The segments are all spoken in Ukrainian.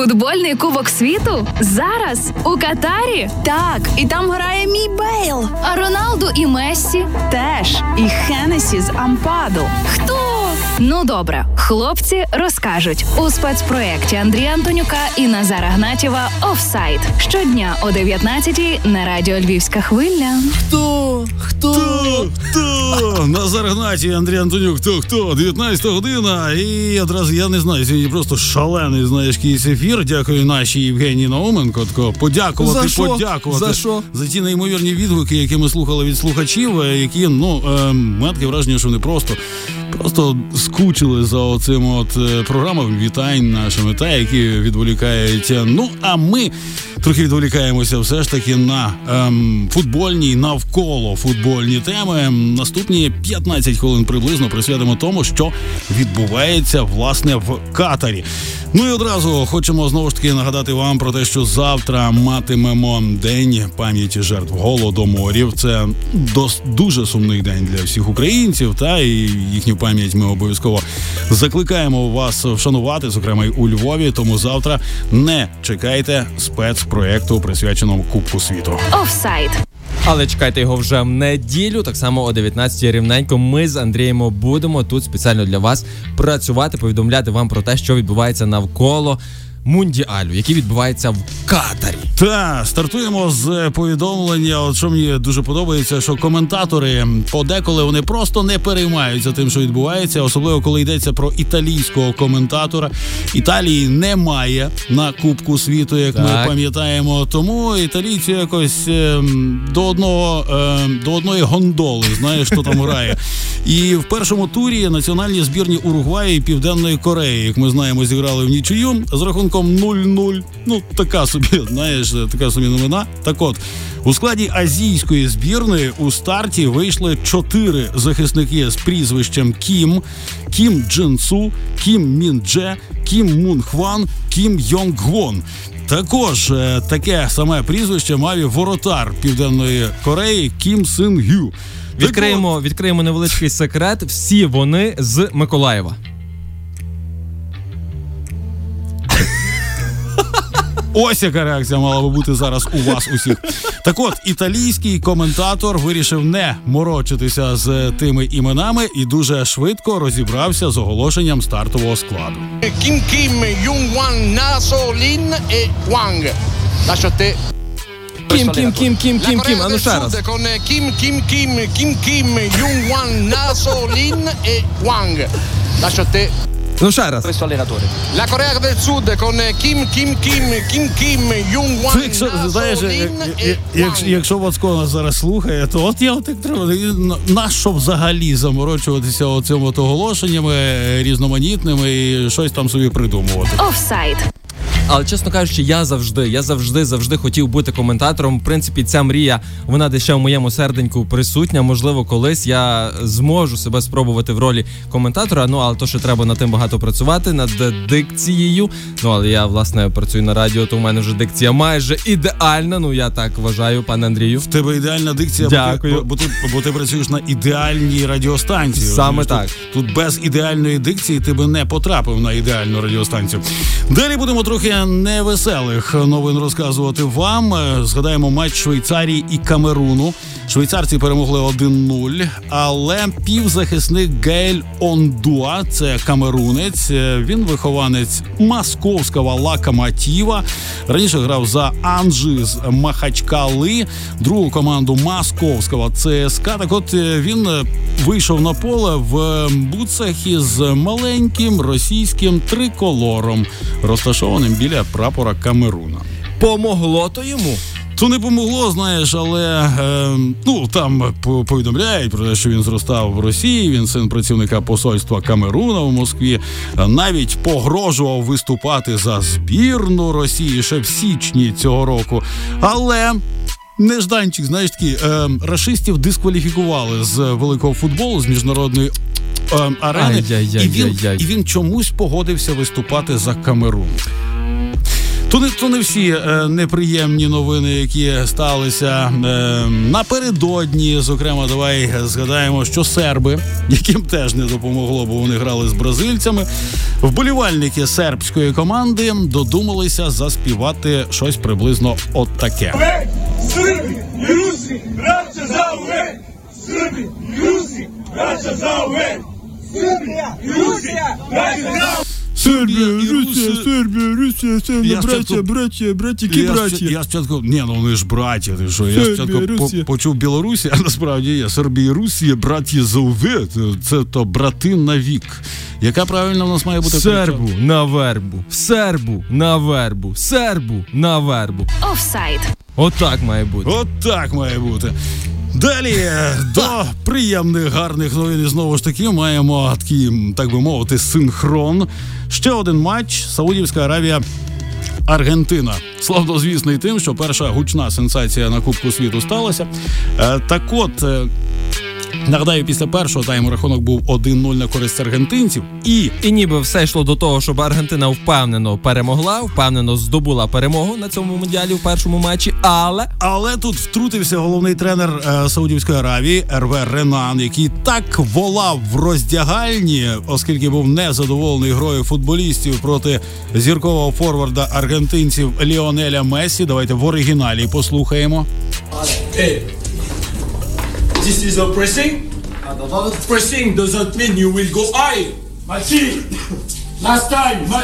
Футбольний кубок світу зараз у Катарі. Так, і там грає мій Бейл. А Роналду і Мессі Теж. І Хенесі з Ампаду. хто? Ну добре, хлопці розкажуть у спецпроєкті Андрія Антонюка і Назара Гнатєва Офсайд щодня о 19 на радіо Львівська хвиля. Хто? Хто? Хто? Назар Гнатій, Андрій Антонюк, хто хто? 19 година. І одразу я не знаю, сьогодні просто шалений, знаєш, якийсь ефір. Дякую нашій Євгенії Науменко. Тако подякувати, За що? подякувати За що? за ті неймовірні відгуки, які ми слухали від слухачів, е, які ну е, мене враження, що вони просто. Просто скучили за оцим от е, програмами вітань нашими, та які відволікають. Ну а ми трохи відволікаємося все ж таки на ем, футбольні навколо футбольні теми. Наступні 15 хвилин приблизно присвятимо тому, що відбувається власне в Катарі. Ну і одразу хочемо знову ж таки нагадати вам про те, що завтра матимемо день пам'яті жертв голодоморів. Це дос, дуже сумний день для всіх українців, та і їхню пам'ять ми обов'язково закликаємо вас вшанувати, зокрема й у Львові. Тому завтра не чекайте спецпроекту, присвяченого Кубку світу. Офсайд. Але чекайте його вже в неділю. Так само о 19 рівненько. Ми з Андрієм будемо тут спеціально для вас працювати, повідомляти вам про те, що відбувається навколо мундіалю, який відбувається в Катарі. Та стартуємо з повідомлення. От що мені дуже подобається, що коментатори подеколи вони просто не переймаються тим, що відбувається, особливо коли йдеться про італійського коментатора. Італії немає на Кубку світу, як ми пам'ятаємо. Тому італійці якось ем, до одного ем, до одної гондоли, знаєш, хто там грає. І в першому турі національні збірні Уругваї і Південної Кореї, як ми знаємо, зіграли в нічию з рахунком 0-0. Ну така собі, знаєш, така собі новина. Так от у складі азійської збірної у старті вийшли чотири захисники з прізвищем Кім, Кім Джин Су, Кім Мін Дже, Кім Мун Хван, Кім Йонг Гвон. Також е, таке саме прізвище мав і воротар Південної Кореї Кім Син Гю. Відкриємо, відкриємо невеличкий секрет. Всі вони з Миколаєва. Ось яка реакція мала би бути зараз у вас усіх. Так от, італійський коментатор вирішив не морочитися з тими іменами і дуже швидко розібрався з оголошенням стартового складу. Kim Kim, Jung Wan, Naso, Lin e Wang. Lascio a te. Кім, Кім, Кім, Кім, Кім, Кім. А ну ще раз. Sud con Kim Kim Kim Kim Kim Jung Wan, Naso, Lin e Wang. Lascio Questo allenatore. Ну ще раз. La Corea del Sud con Kim Kim Kim Kim Kim Jung Wan, якщо знаєш, як- як- якщо. Вацко зараз слухає, то от я так треба на- на що взагалі заморочуватися оцим от оголошеннями різноманітними і щось там собі придумувати. Офсайд. Але чесно кажучи, я завжди, я завжди, завжди хотів бути коментатором. В принципі, ця мрія вона десь ще в моєму серденьку присутня. Можливо, колись я зможу себе спробувати в ролі коментатора. Ну але то, що треба над тим багато працювати, над дикцією. Ну але я власне працюю на радіо, то в мене вже дикція майже ідеальна. Ну я так вважаю, пане Андрію. В тебе ідеальна дикція, бо ти- Дякую. Бо, ти, бо ти працюєш на ідеальній радіостанції. Саме так. Тут, тут без ідеальної дикції ти би не потрапив на ідеальну радіостанцію. Далі будемо трохи невеселих новин розказувати вам. Е, Згадаємо матч Швейцарії і Камеруну. Швейцарці перемогли 1-0, але півзахисник Гейль Ондуа, це камерунець. е, Він вихованець московського локомотива. Раніше грав за Анжи з Махачкали, другу команду московського ЦСКА. Так от е, він вийшов на поле в буцах із маленьким російським триколором, розташованим біля прапора Камеруна. Помогло то йому. То не помогло, знаєш, але е, ну там повідомляють про те, що він зростав в Росії. Він син працівника посольства Камеруна в Москві. Е, Навіть погрожував виступати за збірну Росії ще в січні цього року. Але нежданчик, знаєш такі, е, рашистів дискваліфікували з великого футболу з міжнародної. е, Арени, і він, і він чомусь погодився виступати за Камерун. То не то не всі е, неприємні новини, які сталися е, напередодні. Зокрема, давай згадаємо, що серби, яким теж не допомогло, бо вони грали з бразильцями. Вболівальники сербської команди додумалися заспівати щось приблизно от таке. Srbi i Rusi, braća za uvek! Srbi i Rusi, braća za uvek! Srbija i Rusija, Сербія, Русія, Сербія, Русія, Сербія, браття, браття, браття, які Я, браття. я спочатку, ні, ну вони ж браті, ти що? Я спочатку почув Білорусі, а насправді є Сербія, і Русія, браті Зауве, це то брати на вік. Яка правильно в нас має бути Сербу на вербу, сербу на вербу, сербу на вербу. Офсайд. Отак має бути. От так має бути. Далі е, до приємних гарних новин. І знову ж таки маємо такий, так би мовити, синхрон. Ще один матч Саудівська Аравія. Аргентина славно звісний тим, що перша гучна сенсація на Кубку світу сталася. Е, так от. Нагадаю, після першого тайму рахунок був 1-0 на користь аргентинців, і І ніби все йшло до того, щоб Аргентина впевнено перемогла, впевнено здобула перемогу на цьому мундіалі в першому матчі, але Але тут втрутився головний тренер е, Саудівської Аравії Ерве Ренан, який так волав в роздягальні, оскільки був незадоволений грою футболістів проти зіркового форварда аргентинців Ліонеля Месі. Давайте в оригіналі послухаємо. Hey, this is a pressing. Pressing doesn't mean you will go high. Maxi, last time, Ma-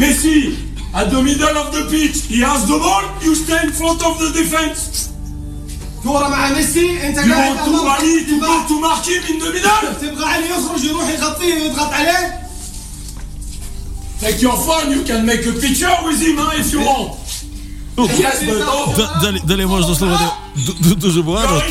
Messi, at the middle of the pitch, he has the ball, you stay in front of the defense. كورة مع ميسي انت You قاعد want to rally to go to mark him in the middle? تبغى علي يخرج يروح يغطيه ويضغط عليه Take your phone, you can make a picture with him huh, if you want. Yes, but oh, Д- Далі, далі можна слухати ду- ду- дуже багато.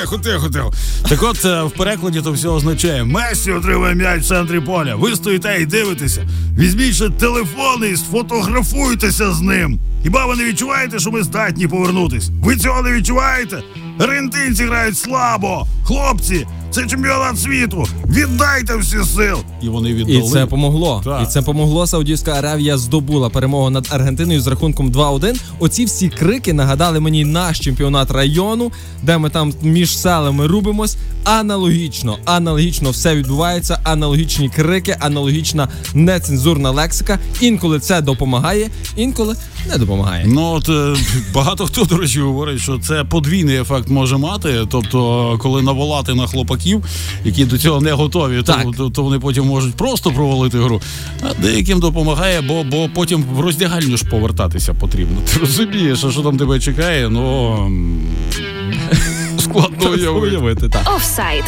Тихо, тихо, тихо. Так от е, в перекладі то все означає: Месі отримує м'яч в центрі поля. Ви стоїте і дивитеся. Візьміть ще телефони і сфотографуйтеся з ним. Хіба ви не відчуваєте, що ми здатні повернутись? Ви цього не відчуваєте? Аргентинці грають слабо. Хлопці, це чемпіонат світу. Віддайте всі сил. І вони віддали. і це помогло. Так. І це помогло. Саудівська Аравія здобула перемогу над Аргентиною з рахунком 2-1. Оці всі крики нагадали мені наш чемпіонат району, де ми там між селами рубимось. Аналогічно, аналогічно все відбувається. Аналогічні крики, аналогічна нецензурна лексика. Інколи це допомагає, інколи не допомагає. Ну от е, багато хто, до речі, говорить, що це подвійний ефект може мати. Тобто, коли наволати на хлопаків, які до цього не готові, то, Так. то, то вони потім можуть просто провалити гру. А деяким допомагає, бо, бо потім в роздягальню ж повертатися потрібно. Ти розумієш, а що там тебе чекає? Ну складно уявити. Уявити, так. Офсайд.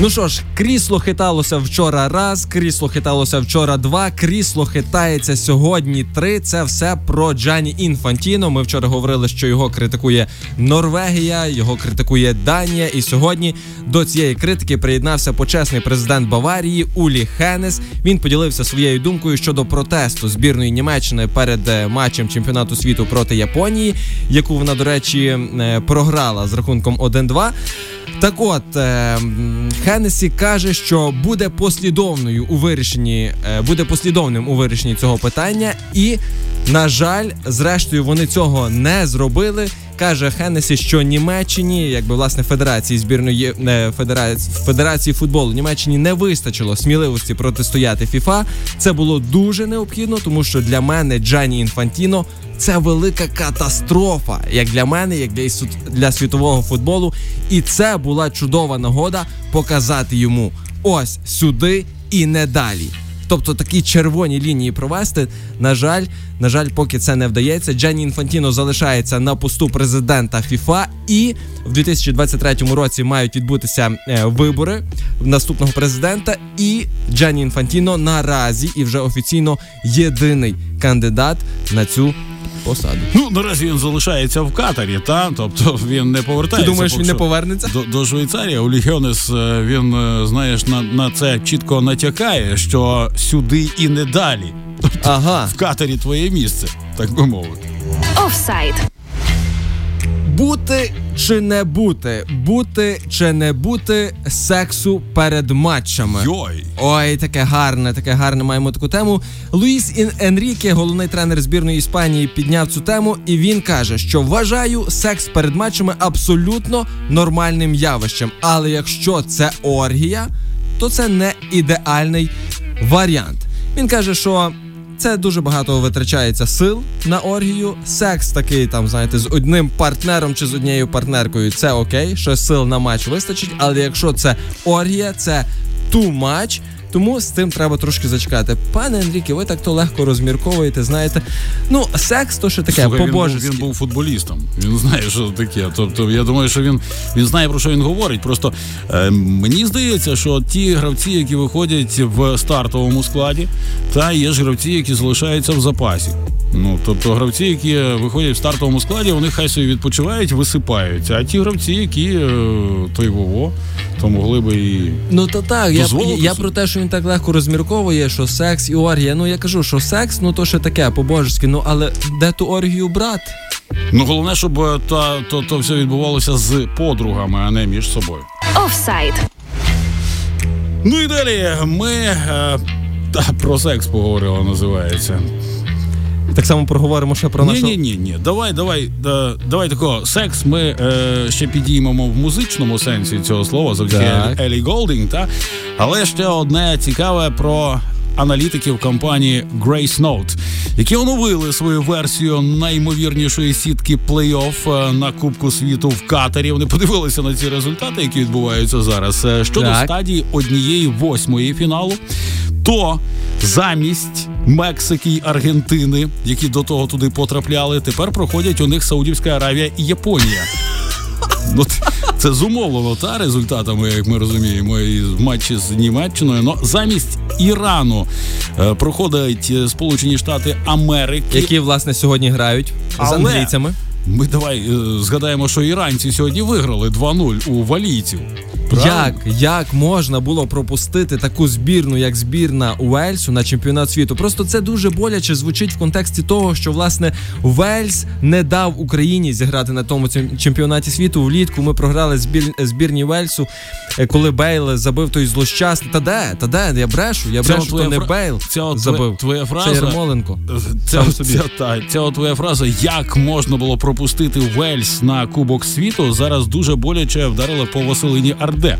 Ну що ж, крісло хиталося вчора раз, крісло хиталося вчора два, крісло хитається сьогодні три. Це все про Джані Інфантіно. Ми вчора говорили, що його критикує Норвегія, його критикує Данія. І сьогодні до цієї критики приєднався почесний президент Баварії Улі Хенесс. Він поділився своєю думкою щодо протесту збірної Німеччини перед е, матчем чемпіонату світу проти Японії, яку вона, до речі, е, програла з рахунком 1-2. Так от е, Хенесс каже, що буде послідовною у вирішенні, е, буде послідовним у вирішенні цього питання, і на жаль, зрештою, вони цього не зробили. Каже Хенесс, що Німеччині, якби власне федерації збірної федерації, федерації футболу Німеччині не вистачило сміливості протистояти ФІФА. Це було дуже необхідно, тому що для мене Джані Інфантіно це велика катастрофа, як для мене, як для, для світового футболу. І це була чудова нагода показати йому ось сюди і не далі. Тобто такі червоні лінії провести. На жаль, на жаль, поки це не вдається. Джанні Інфантіно залишається на посту президента ФІФА, і в 2023 році мають відбутися е, вибори наступного президента. І Джанні Інфантіно наразі і вже офіційно єдиний кандидат на цю посаду. Ну, наразі він залишається в Катарі, та тобто він не Ти повертається. думаєш, він не повернеться? до, до Швейцарії. Олігіонес е, він, е, знаєш, на, на це чітко натякає, що сюди і не далі. Тобто Ага. в Катарі твоє місце, так би мовити. Офсайд. Бути чи не бути, бути чи не бути сексу перед матчами. Йой. Ой, таке гарне, таке гарне. Маємо таку тему. Луїс Ін Енріке, головний тренер збірної Іспанії, підняв цю тему, і він каже, що вважаю секс перед матчами абсолютно нормальним явищем. Але якщо це оргія, то це не ідеальний варіант. Він каже, що. Це дуже багато витрачається сил на оргію. Секс такий, там, знаєте, з одним партнером чи з однією партнеркою це окей, що сил на матч вистачить. Але якщо це оргія, це too much, тому з цим треба трошки зачекати. Пане Андріки, ви так то легко розмірковуєте. Знаєте, ну секс то що таке Слухай, він, був, по-божески. він був футболістом. Він знає, що таке. Тобто, я думаю, що він, він знає про що він говорить. Просто е, мені здається, що ті гравці, які виходять в стартовому складі, та є ж гравці, які залишаються в запасі. Ну, тобто гравці, які виходять в стартовому складі, вони хай собі відпочивають, висипаються. А ті гравці, які е, той Вово, то могли би і. Ну то так, я, я про те, що він так легко розмірковує, що секс і оргія. Ну я кажу, що секс, ну то ще таке по-божески. Ну але де ту оргію брати? Ну головне, щоб е, та, то, то все відбувалося з подругами, а не між собою. Офсайд. Ну і далі ми е, та, про секс поговорили, називається. Так само проговоримо ще про Ні, нашу. ні, ні, ні. Давай, давай, да, давай такого. Секс ми е, ще підіймемо в музичному сенсі цього слова, завдяки Елі Голдінг, та? Але ще одне цікаве про аналітиків компанії Grace Note, які оновили свою версію наймовірнішої сітки плей-офф е, на Кубку світу в Катарі. Вони подивилися на ці результати, які відбуваються зараз. Е, Щодо Так. стадії однієї восьмої фіналу, то замість Мексики й Аргентини, які до того туди потрапляли, тепер проходять у них Саудівська Аравія і Японія. Ну, це зумовлено та результатами, як ми розуміємо, і в матчі з Німеччиною. Но замість Ірану е, проходять е, Сполучені Штати Америки. Які власне сьогодні грають з англійцями. Ми давай е, згадаємо, що іранці сьогодні виграли 2-0 у валійців. Правильно? Як, як можна було пропустити таку збірну, як збірна Уельсу на чемпіонат світу? Просто це дуже боляче звучить в контексті того, що власне Уельс не дав Україні зіграти на тому чемпіонаті світу. Влітку ми програли збір, збірні Уельсу, е, коли Бейл забив той злощасний. Та де? Та де? Я брешу, я брешу, то не фра- Бейл ця забив. твоя Це фраза- Ярмоленко. Ця, собі. ця, та, ця твоя фраза, як можна було пропустити Вельс на Кубок світу, зараз дуже боляче вдарила по Василині Гарде.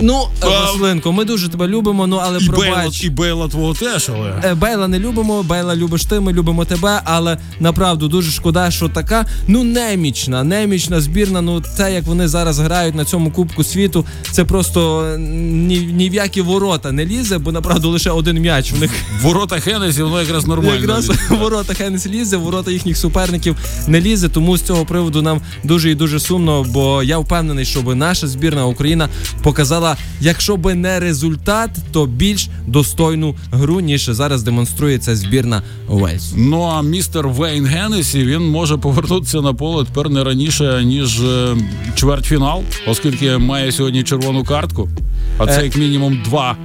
Ну, Василенко, ми дуже тебе любимо, ну але І Бейла, і Бейла твого теж, але. Е, Бейла не любимо, Бейла любиш ти, ми любимо тебе, але направду дуже шкода, що така ну немічна, немічна збірна. Ну те, як вони зараз грають на цьому Кубку світу, це просто е, ні, ні в які ворота не лізе, бо направду лише один м'яч. В них Ворота Хенесі, воно якраз нормально. якраз ворота Хенес лізе, ворота їхніх суперників не лізе. Тому з цього приводу нам дуже і дуже сумно, бо я впевнений, щоб наша збірна Україна показала, якщо би не результат, то більш достойну гру, ніж зараз демонструє ця збірна Уельсу. Ну а містер Вейн Геннесі він може повернутися на поле тепер не раніше, ніж е, чвертьфінал, оскільки має сьогодні червону картку. А це Е. як мінімум два.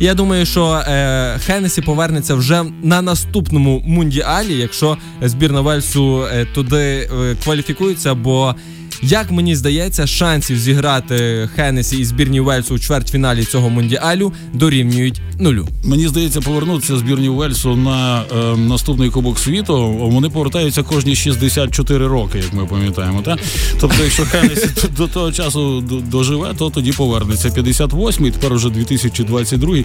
Я думаю, що е, Хенесі повернеться вже на наступному мундіалі, якщо збірна Вельсу е, туди е, кваліфікується. Бо як мені здається, шансів зіграти Хенесі і збірні Вельсу у чвертьфіналі цього мундіалю дорівнюють нулю. Мені здається, повернутися збірні Уельсу на е, наступний Кубок світу. Вони повертаються кожні 64 роки, як ми пам'ятаємо. Та? Тобто, якщо Хенесі до того часу доживе, то тоді повернеться 58-й, тепер уже 2022.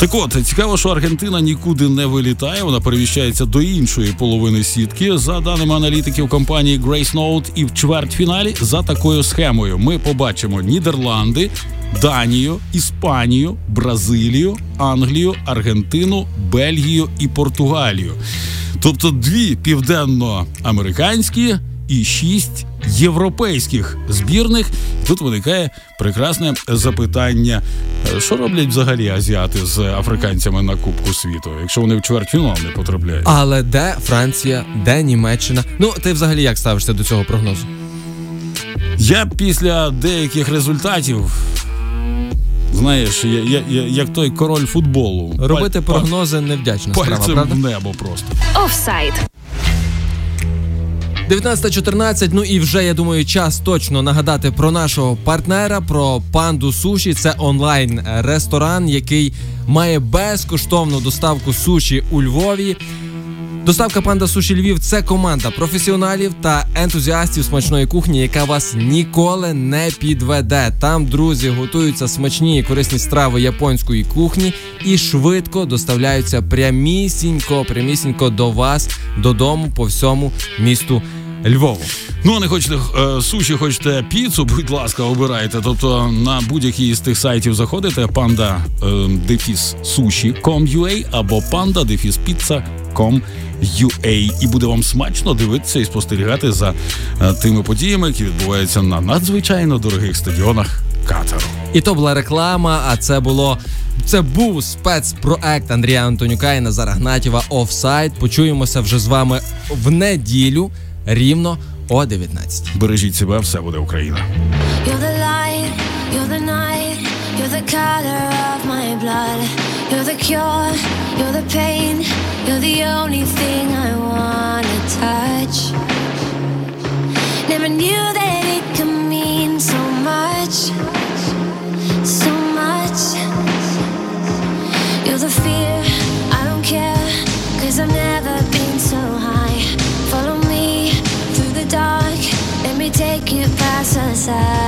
Так от, цікаво, що Аргентина нікуди не вилітає, вона переміщається до іншої половини сітки. За даними аналітиків компанії Grace Note, і в чвертьфіналі за такою схемою ми побачимо Нідерланди. Данію, Іспанію, Бразилію, Англію, Аргентину, Бельгію і Португалію. Тобто дві південноамериканські і шість європейських збірних. Тут виникає прекрасне запитання: е, що роблять взагалі азіати з африканцями на Кубку світу, якщо вони в чвертьфінал не потрапляють? Але де Франція, де Німеччина? Ну ти взагалі як ставишся до цього прогнозу? Я після деяких результатів. Знаєш, я, я, я, як той король футболу. Робити Паль- прогнози невдячна справа, правда? в небо просто. Офсайд. 19.14, Ну і вже я думаю, час точно нагадати про нашого партнера, про панду суші. Це онлайн ресторан, який має безкоштовну доставку суші у Львові. Доставка панда суші Львів це команда професіоналів та ентузіастів смачної кухні, яка вас ніколи не підведе. Там друзі готуються смачні і корисні страви японської кухні і швидко доставляються прямісінько, прямісінько до вас додому по всьому місту Львову. Ну, а не хочете е, суші, хочете піцу, будь ласка, обирайте. Тобто на будь-який із тих сайтів заходите панда е, або панда дефіс і буде вам смачно дивитися і спостерігати за е, тими подіями, які відбуваються на надзвичайно дорогих стадіонах Катару. І то була реклама. А це було це був спецпроект Андрія Антонюка і Назара Гнатєва офсайд. Почуємося вже з вами в неділю рівно о 19. Бережіть себе, все буде Україна. You're the besar